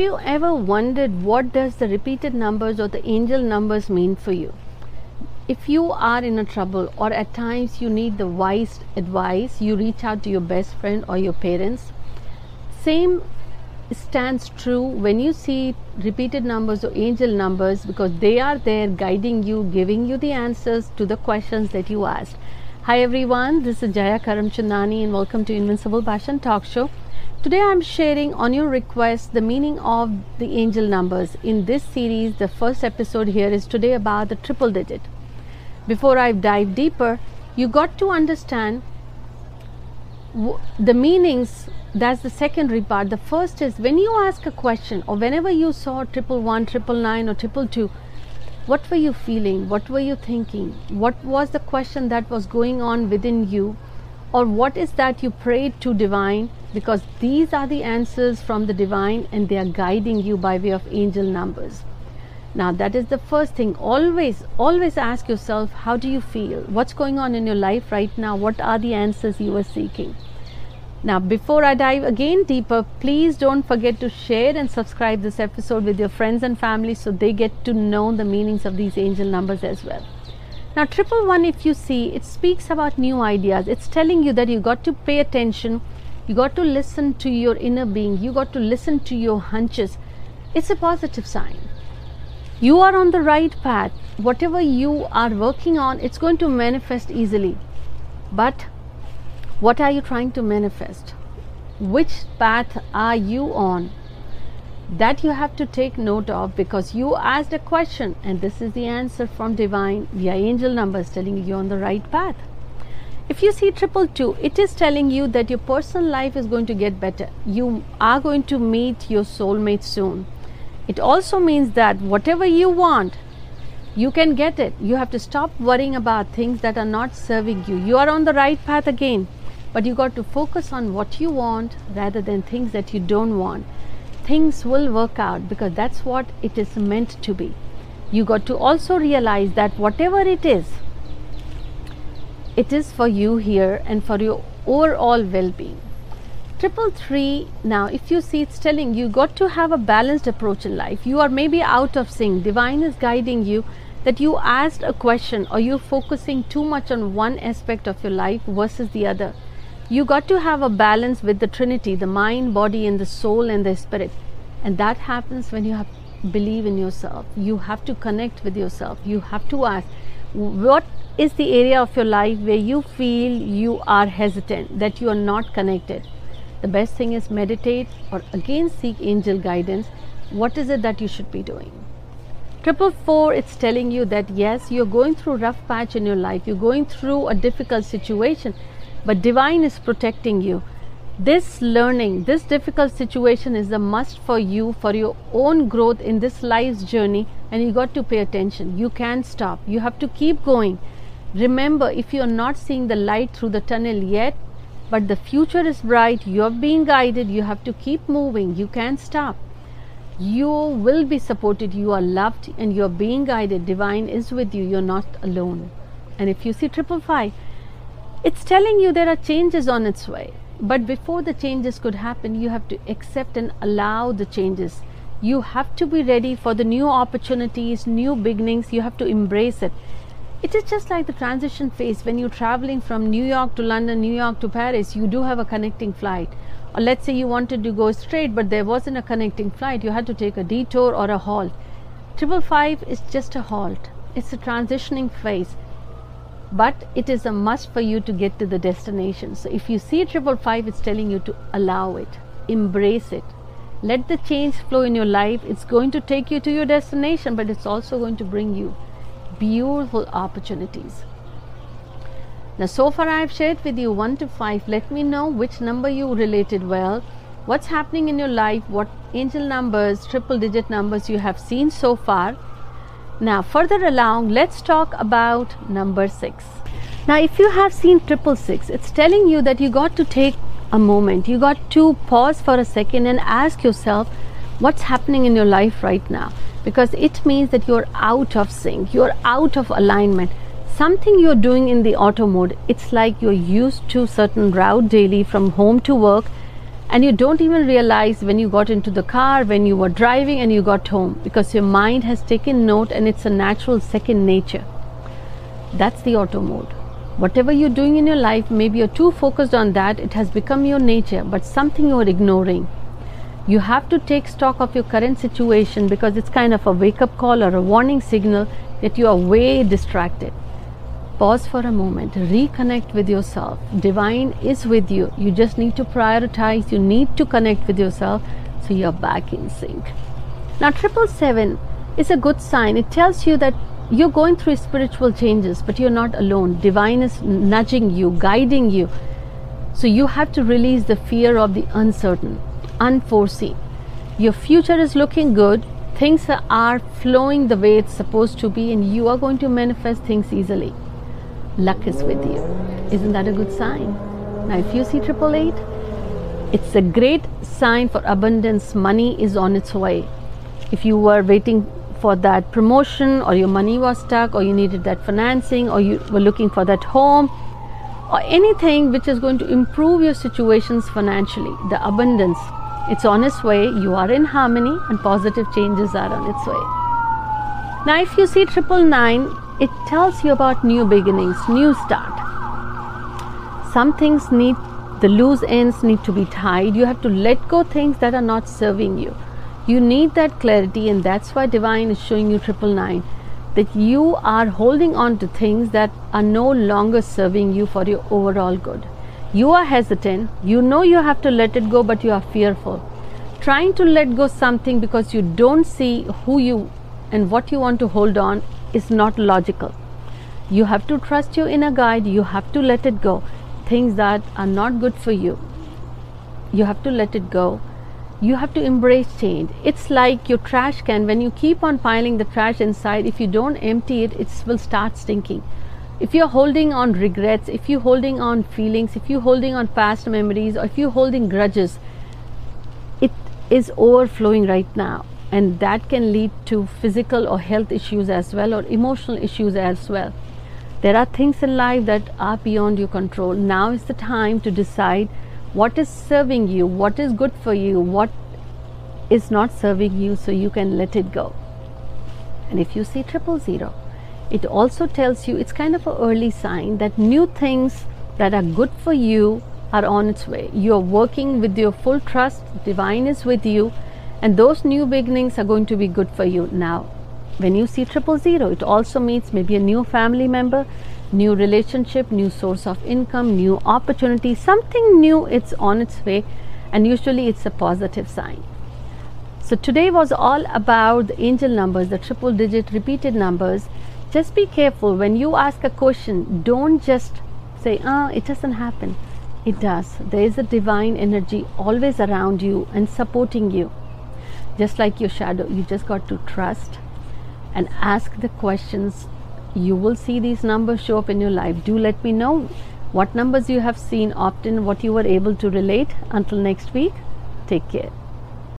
Have you ever wondered what does the repeated numbers or the angel numbers mean for you? If you are in a trouble or at times you need the wise advice, you reach out to your best friend or your parents. Same stands true when you see repeated numbers or angel numbers because they are there guiding you, giving you the answers to the questions that you asked. Hi everyone, this is Jaya Karamchandani and welcome to Invincible Passion Talk Show. Today I'm sharing on your request the meaning of the angel numbers. In this series, the first episode here is today about the triple digit. Before I dive deeper, you got to understand the meanings. That's the secondary part. The first is when you ask a question or whenever you saw triple one, triple nine, or triple two, what were you feeling? What were you thinking? What was the question that was going on within you? Or what is that you prayed to divine? Because these are the answers from the divine and they are guiding you by way of angel numbers. Now, that is the first thing. Always, always ask yourself, how do you feel? What's going on in your life right now? What are the answers you are seeking? Now, before I dive again deeper, please don't forget to share and subscribe this episode with your friends and family so they get to know the meanings of these angel numbers as well. Now, triple one, if you see, it speaks about new ideas. It's telling you that you got to pay attention you got to listen to your inner being. You got to listen to your hunches. It's a positive sign. You are on the right path. Whatever you are working on, it's going to manifest easily. But what are you trying to manifest? Which path are you on? That you have to take note of because you asked a question and this is the answer from divine via angel numbers telling you you're on the right path. If you see triple two, it is telling you that your personal life is going to get better. You are going to meet your soulmate soon. It also means that whatever you want, you can get it. You have to stop worrying about things that are not serving you. You are on the right path again, but you got to focus on what you want rather than things that you don't want. Things will work out because that's what it is meant to be. You got to also realize that whatever it is, it is for you here and for your overall well-being. Triple three now if you see it's telling you got to have a balanced approach in life. You are maybe out of sync. Divine is guiding you that you asked a question or you're focusing too much on one aspect of your life versus the other. You got to have a balance with the trinity the mind body and the soul and the spirit. And that happens when you have believe in yourself. You have to connect with yourself. You have to ask what is the area of your life where you feel you are hesitant, that you are not connected. The best thing is meditate or again seek angel guidance. What is it that you should be doing? Triple four, it's telling you that yes, you're going through rough patch in your life, you're going through a difficult situation, but divine is protecting you this learning, this difficult situation is a must for you for your own growth in this life's journey, and you got to pay attention. You can't stop, you have to keep going. Remember, if you're not seeing the light through the tunnel yet, but the future is bright, you're being guided, you have to keep moving, you can't stop. You will be supported, you are loved, and you're being guided. Divine is with you, you're not alone. And if you see triple five, it's telling you there are changes on its way but before the changes could happen, you have to accept and allow the changes. You have to be ready for the new opportunities, new beginnings. You have to embrace it. It is just like the transition phase when you're traveling from New York to London, New York to Paris, you do have a connecting flight. Or let's say you wanted to go straight, but there wasn't a connecting flight, you had to take a detour or a halt. Triple five is just a halt, it's a transitioning phase but it is a must for you to get to the destination. So if you see triple five, it's telling you to allow it, embrace it. Let the change flow in your life. It's going to take you to your destination, but it's also going to bring you beautiful opportunities. Now, so far I have shared with you 1 to 5. Let me know which number you related well, what's happening in your life, what angel numbers, triple digit numbers you have seen so far now further along, let's talk about number 6. Now if you have seen triple six, it's telling you that you got to take a moment. You got to pause for a second and ask yourself what's happening in your life right now because it means that you're out of sync, you're out of alignment. Something you're doing in the auto mode, it's like you're used to certain route daily from home to work and you don't even realize when you got into the car, when you were driving, and you got home because your mind has taken note and it's a natural second nature. That's the auto mode. Whatever you're doing in your life, maybe you're too focused on that, it has become your nature, but something you're ignoring. You have to take stock of your current situation because it's kind of a wake up call or a warning signal that you are way distracted. Pause for a moment, reconnect with yourself. Divine is with you. You just need to prioritize, you need to connect with yourself so you're back in sync. Now, triple seven is a good sign. It tells you that you're going through spiritual changes, but you're not alone. Divine is nudging you, guiding you. So you have to release the fear of the uncertain, unforeseen. Your future is looking good, things are flowing the way it's supposed to be, and you are going to manifest things easily luck is with you. Isn't that a good sign? Now, if you see triple eight, it's a great sign for abundance. Money is on its way. If you were waiting for that promotion, or your money was stuck, or you needed that financing, or you were looking for that home, or anything which is going to improve your situations financially, the abundance, it's on its way. You are in harmony, and positive changes are on its way. Now, if you see triple nine, it tells you about new beginnings, new start. Some things need the loose ends need to be tied. You have to let go things that are not serving you. You need that clarity, and that's why divine is showing you triple nine that you are holding on to things that are no longer serving you for your overall good. You are hesitant, you know you have to let it go, but you are fearful. Trying to let go something because you don't see who you and what you want to hold on is not logical. You have to trust your inner guide, you have to let it go. Things that are not good for you, you have to let it go. You have to embrace change. It's like your trash can, when you keep on piling the trash inside, if you don't empty it, it will start stinking. If you're holding on regrets, if you're holding on feelings, if you're holding on past memories, or if you're holding grudges, it is overflowing right now. And that can lead to physical or health issues as well or emotional issues as well. There are things in life that are beyond your control. Now is the time to decide what is serving you what is good for you what is not serving you so you can let it go. And if you see triple zero it also tells you it's kind of an early sign that new things that are good for you are on its way. You're working with your full trust divine is with you and those new beginnings are going to be good for you. Now when you see triple zero it also means maybe a new family member new relationship new source of income new opportunity something new it's on its way and usually it's a positive sign. So today was all about the angel numbers the triple digit repeated numbers just be careful. When you ask a question don't just say ah oh, it doesn't happen. It does. There is a divine energy always around you and supporting you. Just like your shadow you just got to trust and ask the questions. You will see these numbers show up in your life. Do let me know what numbers you have seen often what you were able to relate. Until next week take care